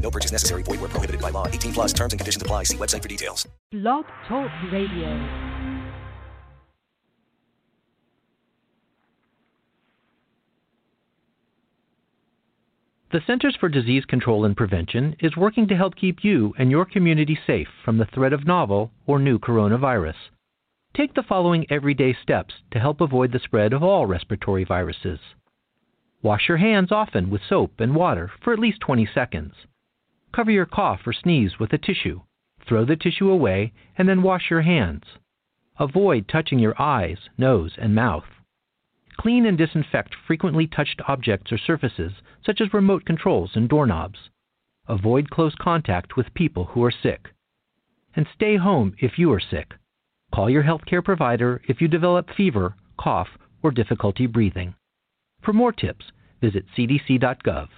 No purchase necessary. Void where prohibited by law. 18 plus terms and conditions apply. See website for details. Blog Talk Radio. The Centers for Disease Control and Prevention is working to help keep you and your community safe from the threat of novel or new coronavirus. Take the following everyday steps to help avoid the spread of all respiratory viruses. Wash your hands often with soap and water for at least 20 seconds. Cover your cough or sneeze with a tissue. Throw the tissue away and then wash your hands. Avoid touching your eyes, nose, and mouth. Clean and disinfect frequently touched objects or surfaces, such as remote controls and doorknobs. Avoid close contact with people who are sick. And stay home if you are sick. Call your healthcare provider if you develop fever, cough, or difficulty breathing. For more tips, visit cdc.gov.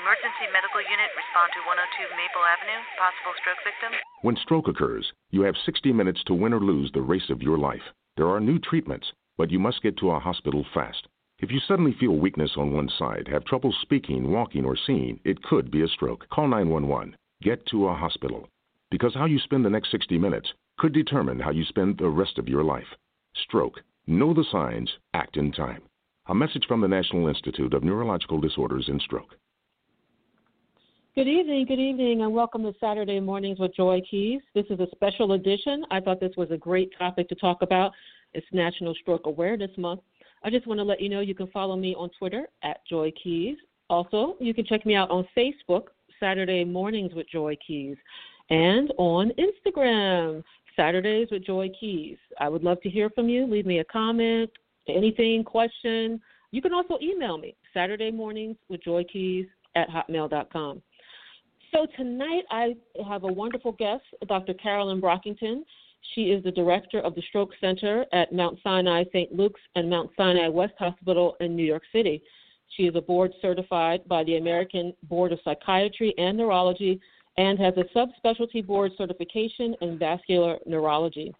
Emergency medical unit, respond to 102 Maple Avenue. Possible stroke victim. When stroke occurs, you have 60 minutes to win or lose the race of your life. There are new treatments, but you must get to a hospital fast. If you suddenly feel weakness on one side, have trouble speaking, walking, or seeing, it could be a stroke. Call 911. Get to a hospital. Because how you spend the next 60 minutes could determine how you spend the rest of your life. Stroke. Know the signs, act in time. A message from the National Institute of Neurological Disorders and Stroke. Good evening, good evening, and welcome to Saturday Mornings with Joy Keys. This is a special edition. I thought this was a great topic to talk about. It's National Stroke Awareness Month. I just want to let you know you can follow me on Twitter at Joy Keys. Also, you can check me out on Facebook, Saturday Mornings with Joy Keys, and on Instagram, Saturdays with Joy Keys. I would love to hear from you. Leave me a comment, anything, question. You can also email me, Saturday Mornings with Joy Keys at hotmail.com. So tonight I have a wonderful guest, Dr. Carolyn Brockington. She is the director of the Stroke Center at Mount Sinai St. Luke's and Mount Sinai West Hospital in New York City. She is a board certified by the American Board of Psychiatry and Neurology and has a subspecialty board certification in vascular neurology.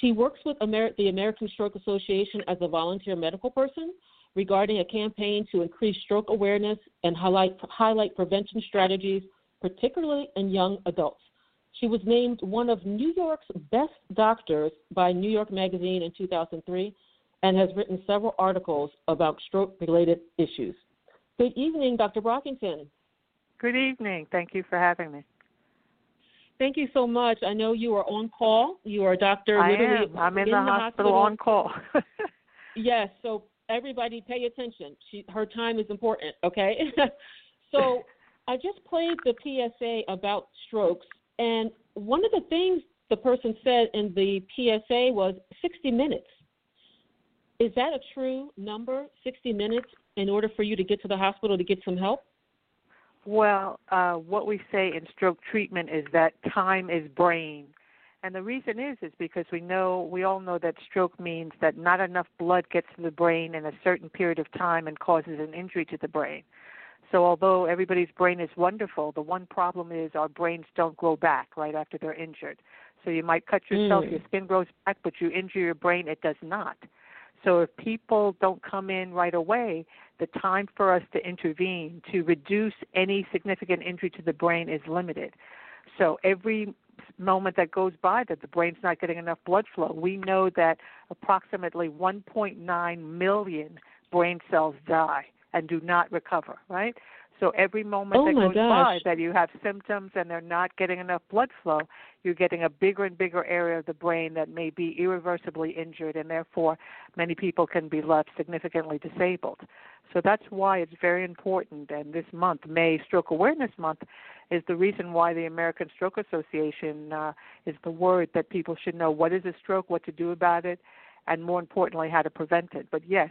She works with Amer- the American Stroke Association as a volunteer medical person regarding a campaign to increase stroke awareness and highlight, highlight prevention strategies particularly in young adults. She was named one of New York's best doctors by New York Magazine in 2003 and has written several articles about stroke related issues. Good evening, Dr. Brockington. Good evening. Thank you for having me. Thank you so much. I know you are on call. You are a doctor. I am. I'm in, in the, the hospital, hospital. on call. yes, so everybody pay attention. She, her time is important, okay? so I just played the PSA about strokes, and one of the things the person said in the PSA was 60 minutes. Is that a true number, 60 minutes, in order for you to get to the hospital to get some help? well, uh, what we say in stroke treatment is that time is brain. And the reason is is because we know we all know that stroke means that not enough blood gets to the brain in a certain period of time and causes an injury to the brain. So although everybody's brain is wonderful, the one problem is our brains don't grow back right after they're injured. So you might cut yourself, Mm. your skin grows back, but you injure your brain, it does not. So if people don't come in right away, the time for us to intervene to reduce any significant injury to the brain is limited. So every moment that goes by that the brain's not getting enough blood flow, we know that approximately 1.9 million brain cells die and do not recover, right? So every moment Oh that goes by that you have symptoms and they're not getting enough blood flow, you're getting a bigger and bigger area of the brain that may be irreversibly injured, and therefore many people can be left significantly disabled. So that's why it's very important. And this month, May Stroke Awareness Month, is the reason why the American Stroke Association uh, is the word that people should know what is a stroke, what to do about it, and more importantly, how to prevent it. But yes,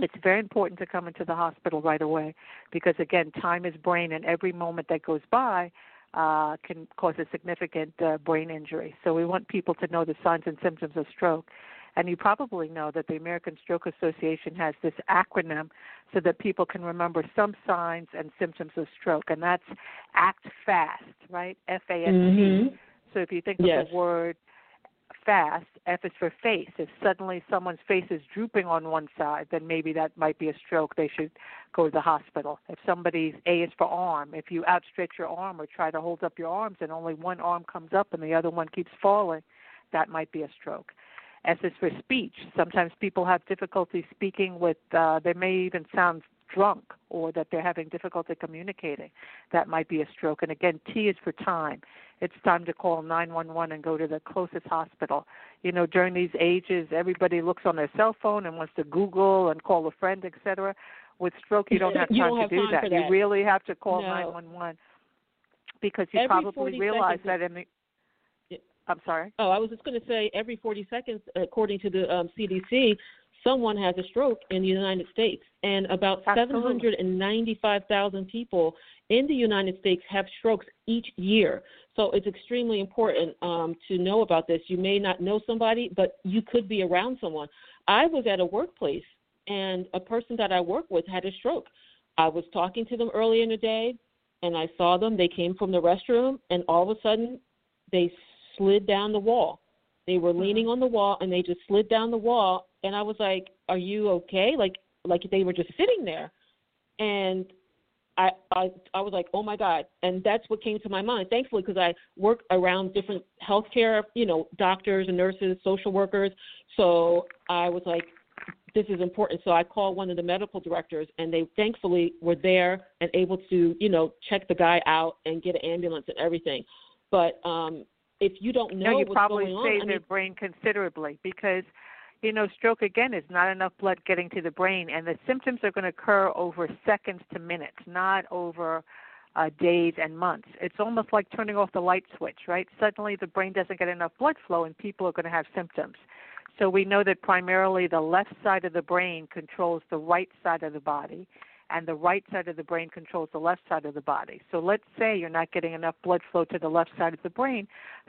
it's very important to come into the hospital right away because again time is brain and every moment that goes by uh, can cause a significant uh, brain injury. So we want people to know the signs and symptoms of stroke. And you probably know that the American Stroke Association has this acronym so that people can remember some signs and symptoms of stroke, and that's ACT FAST, right? F A S T. Mhm. So if you think Yes. of the word fast, F is for face. If suddenly someone's face is drooping on one side, then maybe that might be a stroke. They should go to the hospital. If somebody's A is for arm, if you outstretch your arm or try to hold up your arms and only one arm comes up and the other one keeps falling, that might be a stroke. S is for speech. Sometimes people have difficulty speaking with, uh, they may even sound drunk or that they're having difficulty communicating. That might be a stroke. And again, T is for time. It's time to call 911 and go to the closest hospital. You know, during these ages, everybody looks on their cell phone and wants to Google and call a friend, etc. With stroke, you don't have time don't to do time that. for You really have to call No. 911 because you Every probably realize that in the. I'm sorry. Oh, I was just going to say every 40 seconds, according to the um, CDC, someone has a stroke in the United States, and about Absolutely. 795,000 people in the United States have strokes each year. So it's extremely important um, to know about this. You may not know somebody, but you could be around someone. I was at a workplace, and a person that I work with had a stroke. I was talking to them earlier in the day, and I saw them. They came from the restroom, and all of a sudden, they slid down the wall. They were leaning on the wall, and they just slid down the wall. And I was like, "Are you okay?" Like, like they were just sitting there, and I, I, I was like, "Oh my God!" And that's what came to my mind. Thankfully, because I work around different healthcare, you know, doctors and nurses, social workers. So I was like, this is important. So I called one of the medical directors, and they thankfully were there and able to, you know, check the guy out and get an ambulance and everything. But um, if you don't know no, you what's probably going on, save I their mean, brain considerably because you know stroke again is not enough blood getting to the brain and the symptoms are going to occur over seconds to minutes not over uh, days and months. It's almost like turning off the light switch right? Suddenly the brain doesn't get enough blood flow and people are going to have symptoms. So we know that primarily the left side of the brain controls the right side of the body and the right side of the brain controls the left side of the body. So let's say you're not getting enough blood flow to the left side of the brain,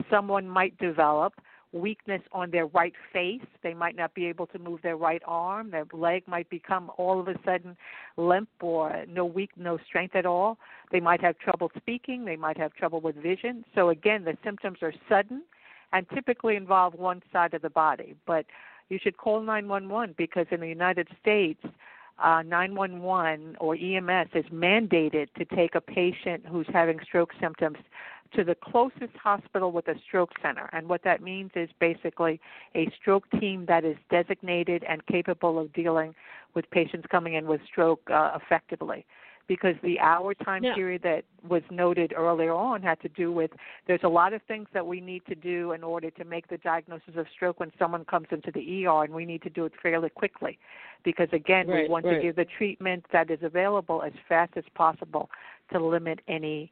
someone might develop weakness on their right face. They might not be able to move their right arm. Their leg might become all of a sudden limp or no weak, no strength at all. They might have trouble speaking. They might have trouble with vision. So again, the symptoms are sudden and typically involve one side of the body. But you should call 911 because in the United States, uh, 911 or EMS is mandated to take a patient who's having stroke symptoms to the closest hospital with a stroke center. And what that means is basically a stroke team that is designated and capable of dealing with patients coming in with stroke uh, effectively. Because the hour time Yeah. period that was noted earlier on had to do with there's a lot of things that we need to do in order to make the diagnosis of stroke when someone comes into the ER, and we need to do it fairly quickly. Because again, we want right. to give the treatment that is available as fast as possible to limit any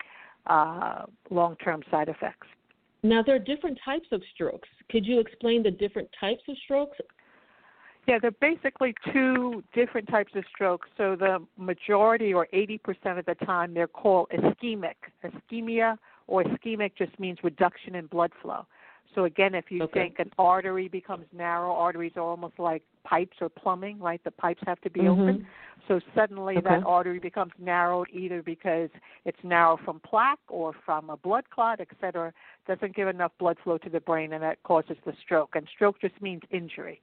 uh, long-term side effects. now there are different types of strokes. Could you explain the different types of strokes? Yeah, they're basically two different types of strokes. So the majority or 80% of the time they're called ischemic. Ischemia or ischemic just means reduction in blood flow. So again, if you Okay. think an artery becomes narrow, arteries are almost like pipes or plumbing, right? The pipes have to be Mhm. open. So suddenly Okay. that artery becomes narrowed either because it's narrow from plaque or from a blood clot, et cetera, doesn't give enough blood flow to the brain and that causes the stroke. And stroke just means injury.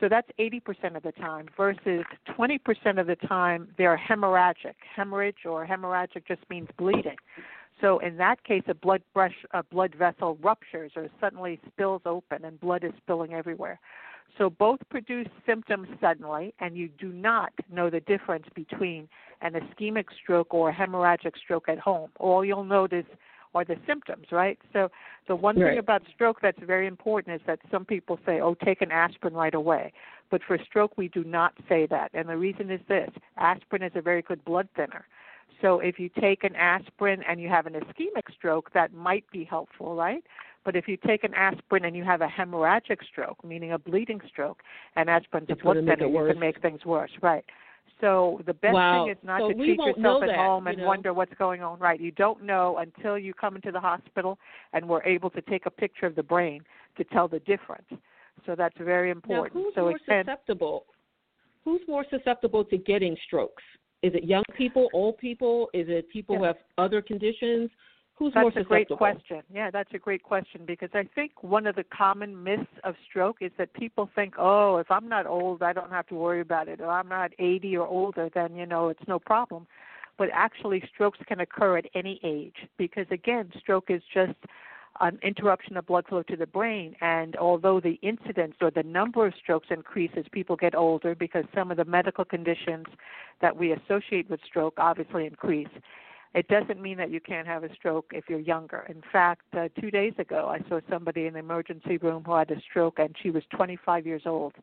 So that's 80% of the time versus 20% of the time they're hemorrhagic. Hemorrhage or hemorrhagic just means bleeding. So in that case, a blood brush, a blood vessel ruptures or suddenly spills open and blood is spilling everywhere. So both produce symptoms suddenly, and you do not know the difference between an ischemic stroke or a hemorrhagic stroke at home. All you'll notice are the symptoms, right? So the one Right. thing about stroke that's very important is that some people say, "Oh, take an aspirin right away," but for stroke we do not say that, and the reason is this: aspirin is a very good blood thinner. So if you take an aspirin and you have an ischemic stroke, that might be helpful, right? But if you take an aspirin and you have a hemorrhagic stroke, meaning a bleeding stroke, and aspirin's a blood thinner, it you can make things worse, right? So the best wow. thing is not so to treat yourself at that, home you and know? wonder what's going on. Right. You don't know until you come into the hospital and we're able to take a picture of the brain to tell the difference. So that's very important. Now, who's so more susceptible? Who's more susceptible to getting strokes? Is it young people, old people? Is it people who have other conditions? Who's That's a great question. Yeah, that's a great question because I think one of the common myths of stroke is that people think, oh, if I'm not old, I don't have to worry about it, or I'm not 80 or older, then you know it's no problem. But actually, strokes can occur at any age because again, stroke is just an interruption of blood flow to the brain. And although the incidence or the number of strokes increase as people get older, because some of the medical conditions that we associate with stroke obviously increase, it doesn't mean that you can't have a stroke if you're younger. In fact, uh, two days ago, I saw somebody in the emergency room who had a stroke, and she was 25 years old,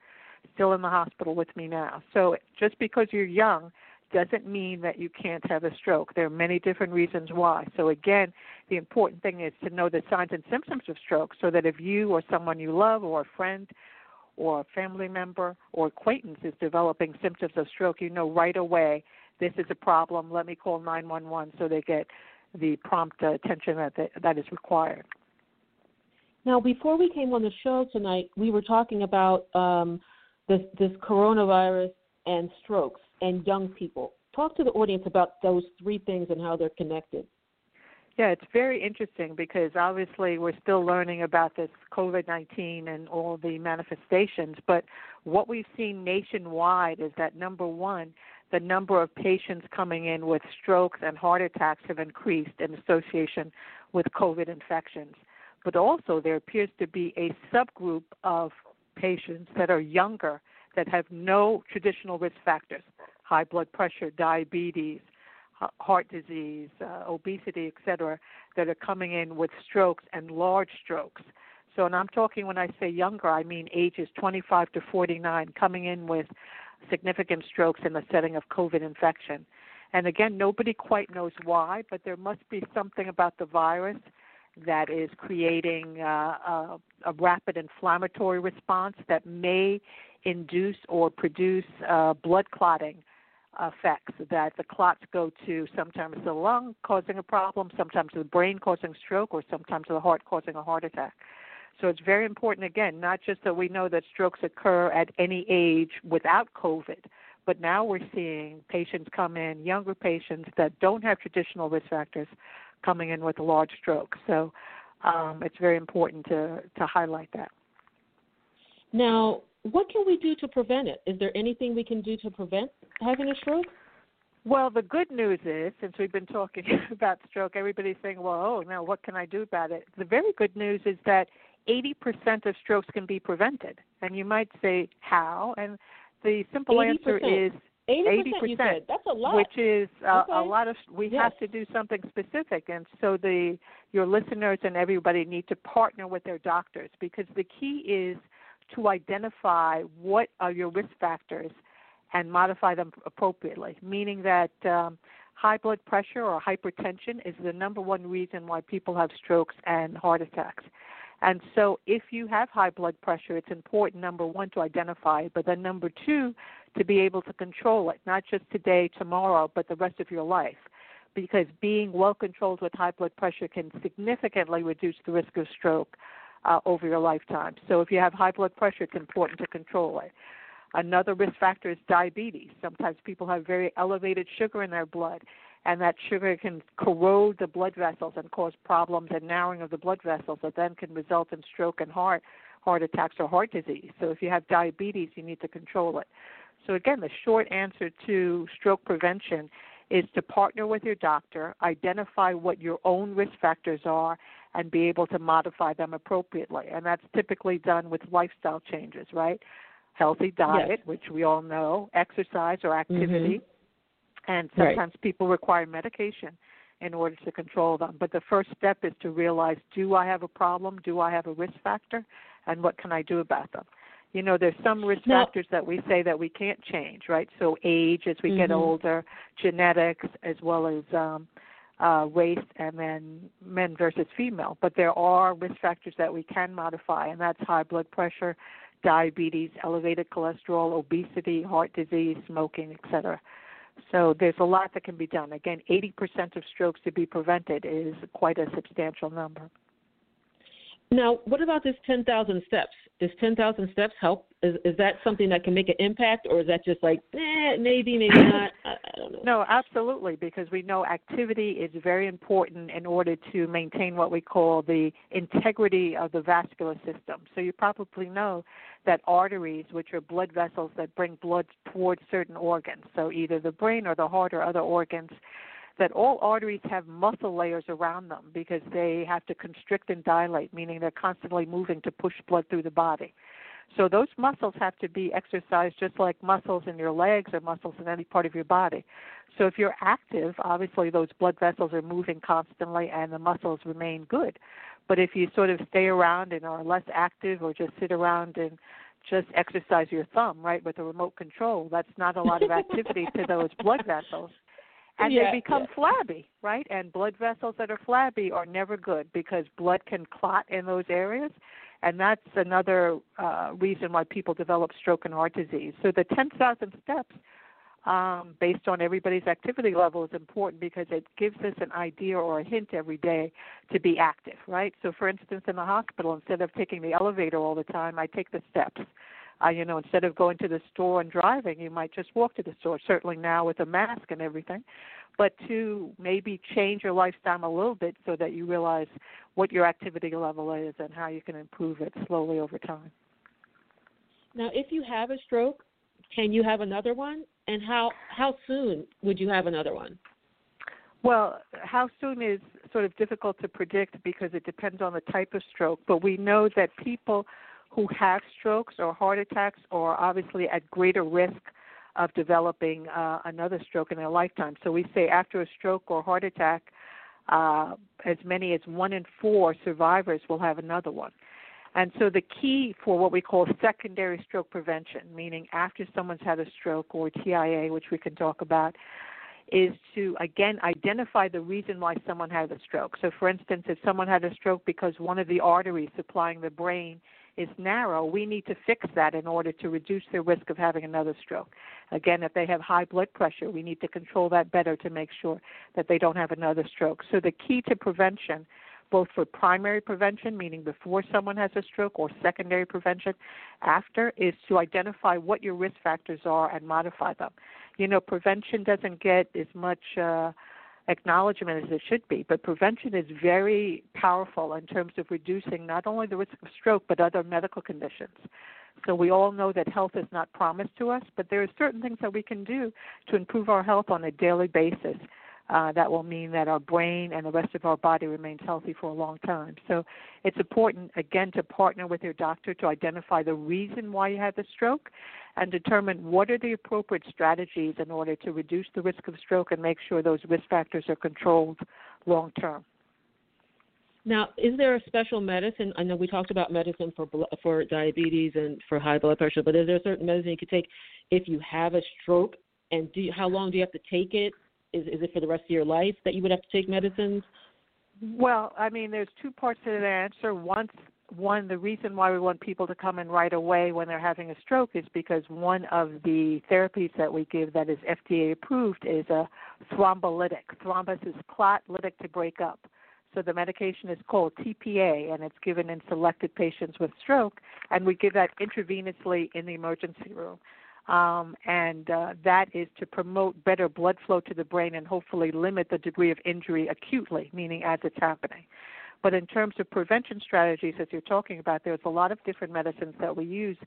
still in the hospital with me now. So just because you're young doesn't mean that you can't have a stroke. There are many different reasons why. So again, the important thing is to know the signs and symptoms of stroke so that if you or someone you love or a friend or a family member or acquaintance is developing symptoms of stroke, you know right away this is a problem. Let me call 911 so they get the prompt attention that they, that is required. Now, before we came on the show tonight, we were talking about um, this this coronavirus and strokes and young people. Talk to the audience about those three things and how they're connected. Yeah, it's very interesting because obviously we're still learning about this COVID 19 and all the manifestations. But what we've seen nationwide is that number one, the number of patients coming in with strokes and heart attacks have increased in association with COVID infections. But also, there appears to be a subgroup of patients that are younger that have no traditional risk factors high blood pressure, diabetes, heart disease, uh, obesity, et cetera, that are coming in with strokes and large strokes. So, and I'm talking when I say younger, I mean ages 25 to 49, coming in with significant strokes in the setting of COVID infection. And again, nobody quite knows why, but there must be something about the virus that is creating uh, a, a, rapid inflammatory response that may induce or produce uh, blood clotting effects that the clots go to sometimes the lung causing a problem, sometimes the brain causing stroke, or sometimes the heart causing a heart attack. So it's very important, again, not just that we know that strokes occur at any age without COVID, but now we're seeing patients come in, younger patients that don't have traditional risk factors, coming in with a large stroke. So um, it's very important to, to highlight that. Now, what can we do to prevent it? Is there anything we can do to prevent having a stroke? Well, the good news is, since we've been talking about stroke, everybody's saying, well, oh, now what can I do about it? The very good news is that 80% of strokes can be prevented. And you might say, how? And the simple 80%. answer is 80%, 80%, you said. That's a lot. which is uh, Okay. a lot of we Yes. have to do something specific and so the your listeners and everybody need to partner with their doctors because the key is to identify what are your risk factors and modify them appropriately meaning that um, high blood pressure or hypertension is the number one reason why people have strokes and heart attacks and so, if you have high blood pressure, it's important, number one, to identify it, but then number two, to be able to control it, not just today, tomorrow, but the rest of your life. Because being well controlled with high blood pressure can significantly reduce the risk of stroke uh, over your lifetime. So, if you have high blood pressure, it's important to control it. Another risk factor is diabetes. Sometimes people have very elevated sugar in their blood, and that sugar can corrode the blood vessels and cause problems and narrowing of the blood vessels that then can result in stroke and heart heart attacks or heart disease. So if you have diabetes, you need to control it. So again, the short answer to stroke prevention is to partner with your doctor, identify what your own risk factors are, and be able to modify them appropriately. And that's typically done with lifestyle changes, right? Healthy diet, which we all know, exercise or activity, mm-hmm. And Right. sometimes people require medication in order to control them. But the first step is to realize do I have a problem? Do I have a risk factor? And what can I do about them? You know, there's some risk Now- factors that we say that we can't change, right? So age as we get Mhm. older, genetics, as well as um, uh, race, and then men versus female. But there are risk factors that we can modify, and that's high blood pressure, diabetes, elevated cholesterol, obesity, heart disease, smoking, etc. So there's a lot that can be done. Again, 80% of strokes to be prevented is quite a substantial number. Now, what about this 10,000 steps? Does 10,000 steps help? Is, is that something that can make an impact, or is that just like, eh, maybe, maybe not? I, I don't know. No, absolutely, because we know activity is very important in order to maintain what we call the integrity of the vascular system. So you probably know that arteries, which are blood vessels that bring blood towards certain organs, so either the brain or the heart or other organs, that all arteries have muscle layers around them because they have to constrict and dilate, meaning they're constantly moving to push blood through the body. So those muscles have to be exercised just like muscles in your legs or muscles in any part of your body. So if you're active, obviously those blood vessels are moving constantly and the muscles remain good. But if you sort of stay around and are less active or just sit around and just exercise your thumb, right, with a remote control, that's not a lot of activity to those blood vessels and yeah, they become yeah. flabby, right? And blood vessels that are flabby are never good because blood can clot in those areas, and that's another uh, reason why people develop stroke and heart disease. So the 10,000 steps, um, based on everybody's activity level, is important because it gives us an idea or a hint every day to be active, right? So, for instance, in the hospital, instead of taking the elevator all the time, I take the steps. Uh, you know, instead of going to the store and driving, you might just walk to the store. Certainly now with a mask and everything, but to maybe change your lifestyle a little bit so that you realize what your activity level is and how you can improve it slowly over time. Now, if you have a stroke, can you have another one? And how how soon would you have another one? Well, how soon is sort of difficult to predict because it depends on the type of stroke. But we know that people who have strokes or heart attacks are obviously at greater risk of developing uh, another stroke in their lifetime. So we say after a stroke or heart attack, uh, as many as one in four survivors will have another one. And so the key for what we call secondary stroke prevention, meaning after someone's had a stroke or TIA, which we can talk about, is to again identify the reason why someone had a stroke. So, for instance, if someone had a stroke because one of the arteries supplying the brain is narrow, we need to fix that in order to reduce their risk of having another stroke. Again, if they have high blood pressure, we need to control that better to make sure that they don't have another stroke. So the key to prevention both for primary prevention, meaning before someone has a stroke, or secondary prevention after, is to identify what your risk factors are and modify them. You know, prevention doesn't get as much uh, acknowledgement as it should be. But prevention is very powerful in terms of reducing not only the risk of stroke but other medical conditions. So we all know that health is not promised to us, but there are certain things that we can do to improve our health on a daily basis. Uh, that will mean that our brain and the rest of our body remains healthy for a long time. So it's important, again, to partner with your doctor to identify the reason why you had the stroke and determine what are the appropriate strategies in order to reduce the risk of stroke and make sure those risk factors are controlled long term. Now, is there a special medicine? I know we talked about medicine for for diabetes and for high blood pressure, but is there a certain medicine you could take if you have a stroke? And do you, how long do you have to take it? Is is it for the rest of your life that you would have to take medicines? Well, I mean, there's two parts to the answer. Once one, the reason why we want people to come in right away when they're having a stroke is because one of the therapies that we give that is FDA approved is a thrombolytic. Thrombus is clot, lytic to break up. So the medication is called TPA, and it's given in selected patients with stroke, and we give that intravenously in the emergency room. Um, and uh, that is to promote better blood flow to the brain and hopefully limit the degree of injury acutely, meaning as it's happening. But in terms of prevention strategies, as you're talking about, there's a lot of different medicines that we use.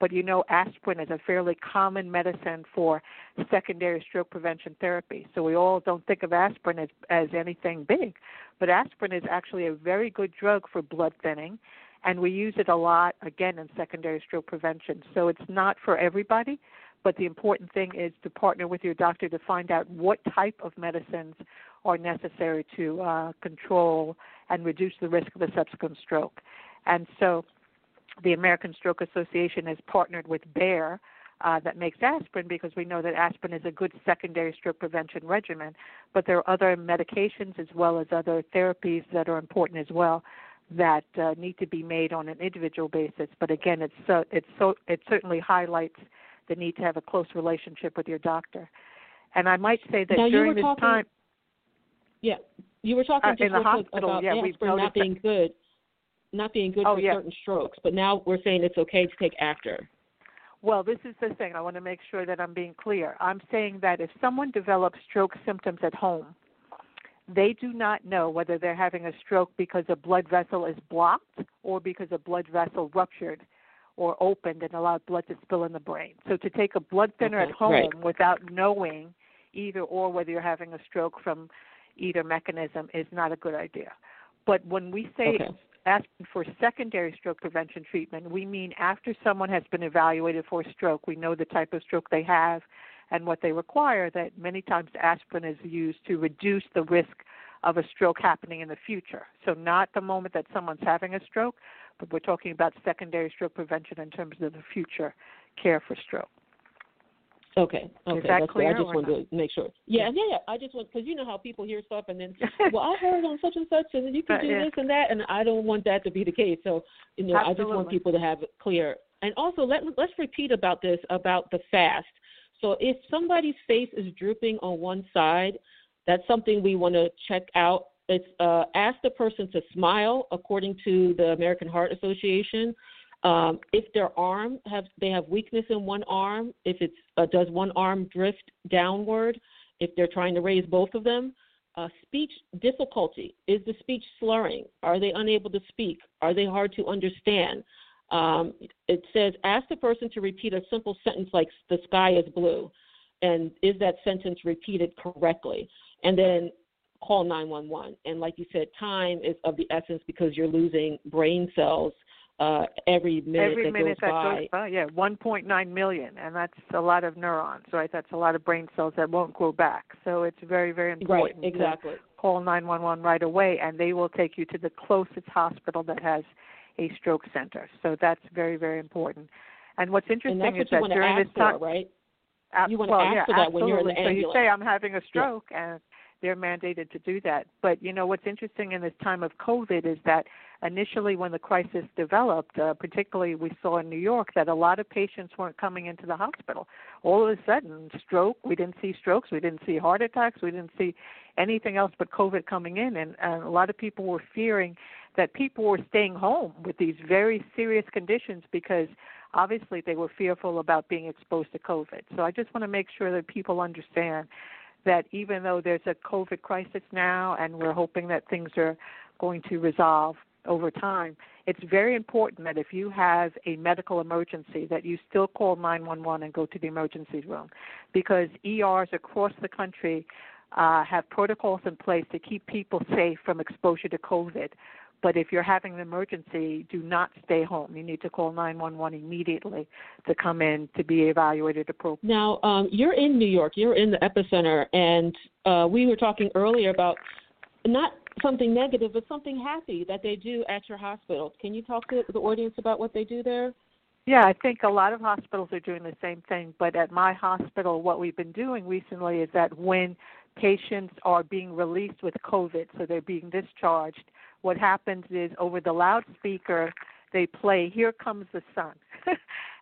But you know, aspirin is a fairly common medicine for secondary stroke prevention therapy. So we all don't think of aspirin as, as anything big. But aspirin is actually a very good drug for blood thinning. And we use it a lot, again, in secondary stroke prevention. So it's not for everybody, but the important thing is to partner with your doctor to find out what type of medicines are necessary to uh, control and reduce the risk of a subsequent stroke. And so the American Stroke Association has partnered with Bayer. Uh, that makes aspirin because we know that aspirin is a good secondary stroke prevention regimen. But there are other medications as well as other therapies that are important as well that uh, need to be made on an individual basis. But again, it's so it's so it certainly highlights the need to have a close relationship with your doctor. And I might say that now, during this talking, time, yeah, you were talking uh, just in the hospital, about yeah, aspirin not being that. good, not being good oh, for yeah. certain strokes, but now we're saying it's okay to take after. Well, this is the thing. I want to make sure that I'm being clear. I'm saying that if someone develops stroke symptoms at home, they do not know whether they're having a stroke because a blood vessel is blocked or because a blood vessel ruptured or opened and allowed blood to spill in the brain. So to take a blood thinner okay. at home right. without knowing either or whether you're having a stroke from either mechanism is not a good idea. But when we say okay. asking for secondary stroke prevention treatment, we mean after someone has been evaluated for a stroke, we know the type of stroke they have and what they require, that many times aspirin is used to reduce the risk of a stroke happening in the future. So, not the moment that someone's having a stroke, but we're talking about secondary stroke prevention in terms of the future care for stroke. Okay. Okay. Is that That's clear? I just wanted not? to make sure. Yeah, yeah, yeah. I just want because you know how people hear stuff and then, well, I heard on such and such, and you can do yeah. this and that, and I don't want that to be the case. So, you know, Absolutely. I just want people to have it clear. And also, let let's repeat about this about the fast. So, if somebody's face is drooping on one side, that's something we want to check out. It's uh, ask the person to smile according to the American Heart Association. Um, if their arm have they have weakness in one arm, if it's uh, does one arm drift downward, if they're trying to raise both of them, uh, speech difficulty is the speech slurring? Are they unable to speak? Are they hard to understand? Um, it says ask the person to repeat a simple sentence like "the sky is blue," and is that sentence repeated correctly? And then call 911. And like you said, time is of the essence because you're losing brain cells uh, every minute every that minute goes that by. goes by, yeah, 1.9 million, and that's a lot of neurons, right? That's a lot of brain cells that won't grow back. So it's very, very important right, exactly. to call 911 right away, and they will take you to the closest hospital that has a stroke center. So that's very, very important. And what's interesting and is you that to during this time, for, right? Uh, You want to well, ask yeah, for that when you're in the absolutely. ambulance. So you say I'm having a stroke, and they're mandated to do that. But you know what's interesting in this time of COVID is that initially, when the crisis developed, uh, particularly we saw in New York that a lot of patients weren't coming into the hospital. All of a sudden, stroke. We didn't see strokes. We didn't see heart attacks. We didn't see anything else but COVID coming in, and, and a lot of people were fearing that people were staying home with these very serious conditions because obviously they were fearful about being exposed to COVID. So I just want to make sure that people understand that even though there's a COVID crisis now and we're hoping that things are going to resolve over time, it's very important that if you have a medical emergency that you still call 911 and go to the emergency room because ERs across the country uh, have protocols in place to keep people safe from exposure to COVID. But if you're having an emergency, do not stay home. You need to call 911 immediately to come in to be evaluated appropriately. Now, um, you're in New York. You're in the epicenter, and uh, we were talking earlier about not something negative, but something happy that they do at your hospital. Can you talk to the audience about what they do there? Yeah, I think a lot of hospitals are doing the same thing. But at my hospital, what we've been doing recently is that when patients are being released with COVID, so they're being discharged, what happens is over the loudspeaker they play "Here Comes the Sun,"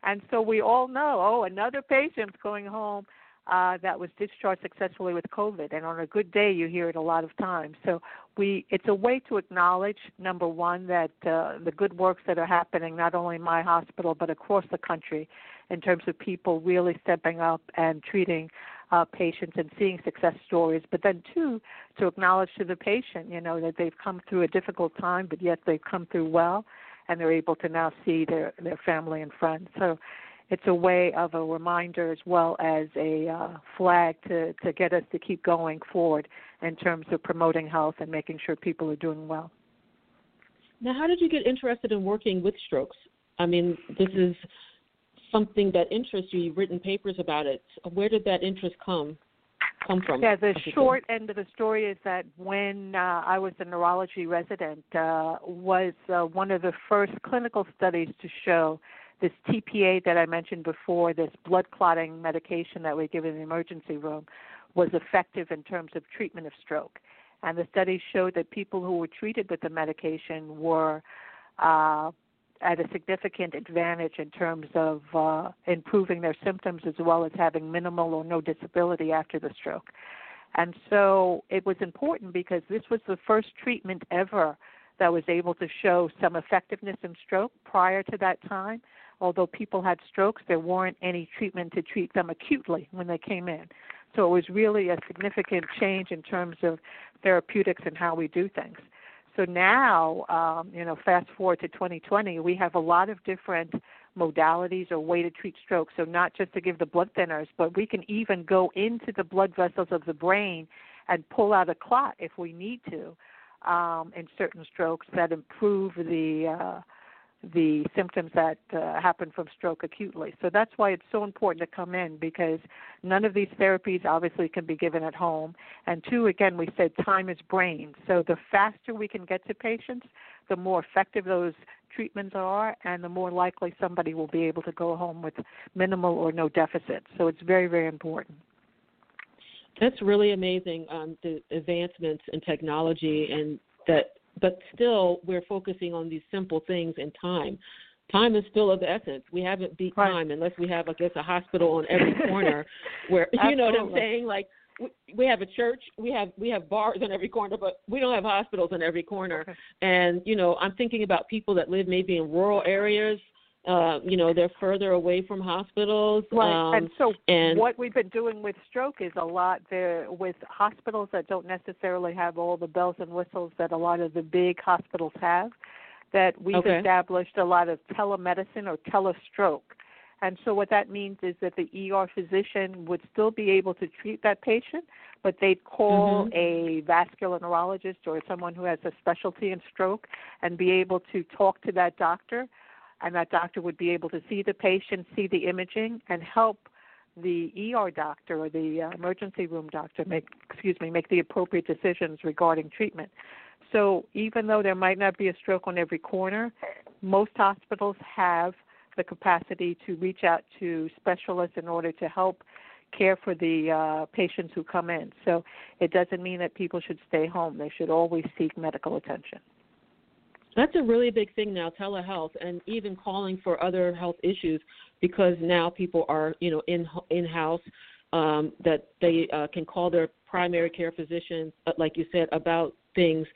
and so we all know, oh, another patient's going home uh, that was discharged successfully with COVID. And on a good day, you hear it a lot of times. So we, it's a way to acknowledge number one that uh, the good works that are happening not only in my hospital but across the country, in terms of people really stepping up and treating uh, patients and seeing success stories. But then two, to acknowledge to the patient, you know, that they've come through a difficult time, but yet they've come through well, and they're able to now see their their family and friends. So it's a way of a reminder as well as a uh, flag to, to get us to keep going forward in terms of promoting health and making sure people are doing well. Now, how did you get interested in working with strokes? I mean, this is something that interests you. You've written papers about it. Where did that interest come come from? Yeah, the short end of the story is that when uh, I was a neurology resident, uh, was uh, one of the first clinical studies to show this TPA that I mentioned before, this blood clotting medication that we give in the emergency room, was effective in terms of treatment of stroke. And the studies showed that people who were treated with the medication were uh, at a significant advantage in terms of uh, improving their symptoms as well as having minimal or no disability after the stroke. And so it was important because this was the first treatment ever that was able to show some effectiveness in stroke. Prior to that time, although people had strokes, there weren't any treatment to treat them acutely when they came in. So it was really a significant change in terms of therapeutics and how we do things. So now, um, you know, fast forward to 2020, we have a lot of different modalities or way to treat stroke. So not just to give the blood thinners, but we can even go into the blood vessels of the brain and pull out a clot if we need to um, in certain strokes that improve the uh, the symptoms that uh, happen from stroke acutely. So that's why it's so important to come in because none of these therapies obviously can be given at home. And two, again, we said time is brain. So the faster we can get to patients, the more effective those treatments are, and the more likely somebody will be able to go home with minimal or no deficit. So it's very, very important. That's really amazing, um, the advancements in technology and that but still we're focusing on these simple things in time. Time is still of the essence. We haven't beat right. time unless we have, I guess, a hospital on every corner where you know what I'm saying. Like we, we have a church, we have we have bars on every corner, but we don't have hospitals on every corner. Okay. And you know, I'm thinking about people that live maybe in rural areas uh, you know they're further away from hospitals. Right, um, and so and what we've been doing with stroke is a lot there with hospitals that don't necessarily have all the bells and whistles that a lot of the big hospitals have. That we've Okay. established a lot of telemedicine or telestroke. And so what that means is that the ER physician would still be able to treat that patient, but they'd call Mhm. a vascular neurologist or someone who has a specialty in stroke and be able to talk to that doctor and that doctor would be able to see the patient, see the imaging, and help the ER doctor or the uh, emergency room doctor make excuse me make the appropriate decisions regarding treatment. So even though there might not be a stroke on every corner, most hospitals have the capacity to reach out to specialists in order to help care for the uh, patients who come in. So it doesn't mean that people should stay home. They should always seek medical attention. That's a really big thing now, telehealth, and even calling for other health issues because now people are, you know, in in house um, that they uh, can call their primary care physician, uh, like you said, about things,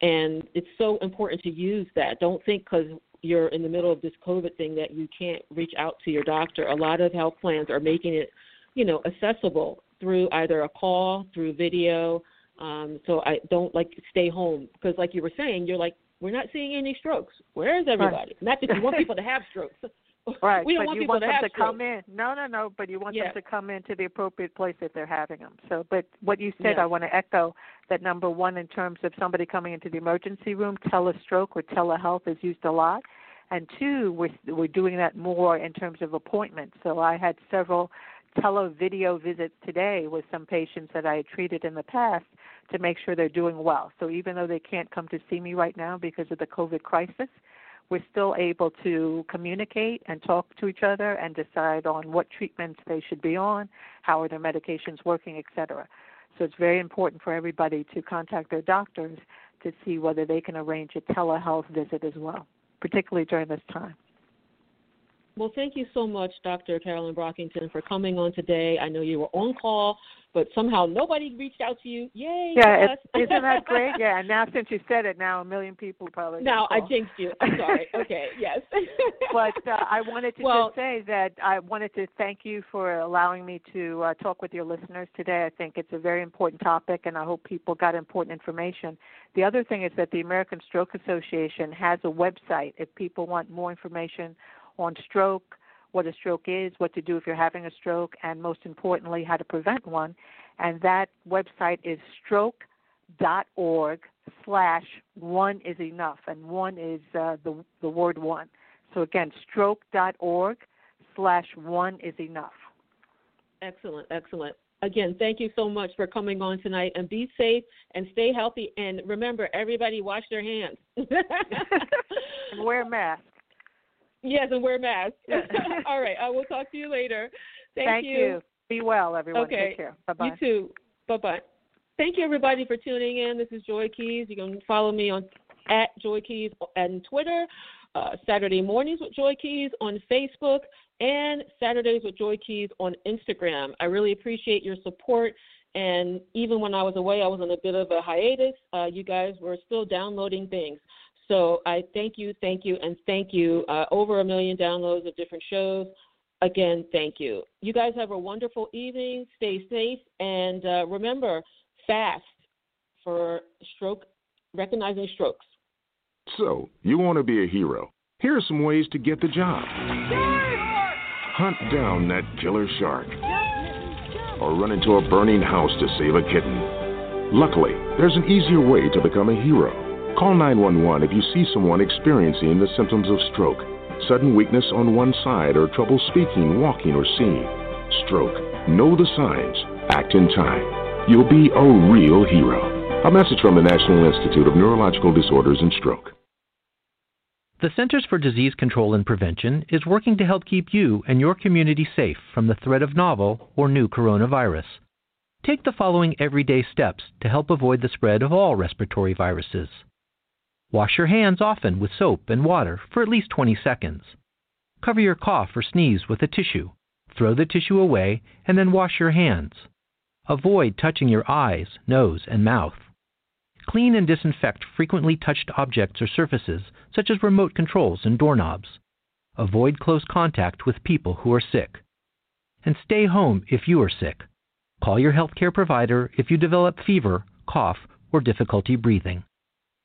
and it's so important to use that. Don't think because you're in the middle of this COVID thing that you can't reach out to your doctor. A lot of health plans are making it, you know, accessible through either a call, through video. Um, so I don't like stay home because, like you were saying, you're like we're not seeing any strokes. Where is everybody? Not that you want people to have strokes. Right, we don't but want you people want to them have to strokes. come in. No, no, no. But you want Yeah. them to come into the appropriate place if they're having them. So, but what you said, Yeah. I want to echo that number one in terms of somebody coming into the emergency room, telestroke or telehealth is used a lot, and two, we're we're doing that more in terms of appointments. So I had several tele-video visits today with some patients that I had treated in the past to make sure they're doing well. So even though they can't come to see me right now because of the COVID crisis, we're still able to communicate and talk to each other and decide on what treatments they should be on, how are their medications working, etc. So it's very important for everybody to contact their doctors to see whether they can arrange a telehealth visit as well, particularly during this time. Well, thank you so much, Dr. Carolyn Brockington, for coming on today. I know you were on call, but somehow nobody reached out to you. Yay! Yeah, yes. it's, isn't that great? Yeah, and now since you said it, now a million people probably. now I jinxed you. I'm sorry. Okay, yes. but uh, I wanted to Well- just say that I wanted to thank you for allowing me to uh, talk with your listeners today. I think it's a very important topic, and I hope people got important information. The other thing is that the American Stroke Association has a website if people want more information on stroke, what a stroke is, what to do if you're having a stroke, and most importantly, how to prevent one. And that website is stroke.org slash one is enough, and one is uh, the the word one. So again, stroke.org slash one is enough. excellent, excellent. Again, thank you so much for coming on tonight, and be safe and stay healthy. And remember, everybody wash their hands. And wear a mask. Yes, and wear masks. Yeah. All right, I will talk to you later. Thank, Thank you. Be well, everyone. Okay. Take care. Bye bye. You too. Bye bye. thank you everybody for tuning in. This is Joy Keys. You can follow me on at Joy Keys and Twitter, uh, Saturday mornings with Joy Keys on Facebook, and Saturdays with Joy Keys on Instagram. I really appreciate your support. And even when I was away, I was on a bit of a hiatus. Uh, you guys were still downloading things. So I thank you, thank you, and thank you. Uh, over a million downloads of different shows. Again, thank you. You guys have a wonderful evening. Stay safe. And uh, remember, fast for stroke, recognizing strokes. So, you want to be a hero? Here are some ways to get the job. Hunt down that killer shark. Or run into a burning house to save a kitten. Luckily, there's an easier way to become a hero. Call 911 if you see someone experiencing the symptoms of stroke, sudden weakness on one side, or trouble speaking, walking, or seeing. Stroke. Know the signs. Act in time. You'll be a real hero. A message from the National Institute of Neurological Disorders and Stroke. The Centers for Disease Control and Prevention is working to help keep you and your community safe from the threat of novel or new coronavirus. Take the following everyday steps to help avoid the spread of all respiratory viruses. Wash your hands often with soap and water for at least 20 seconds. Cover your cough or sneeze with a tissue. Throw the tissue away and then wash your hands. Avoid touching your eyes, nose, and mouth. Clean and disinfect frequently touched objects or surfaces, such as remote controls and doorknobs. Avoid close contact with people who are sick. And stay home if you are sick. Call your healthcare provider if you develop fever, cough, or difficulty breathing.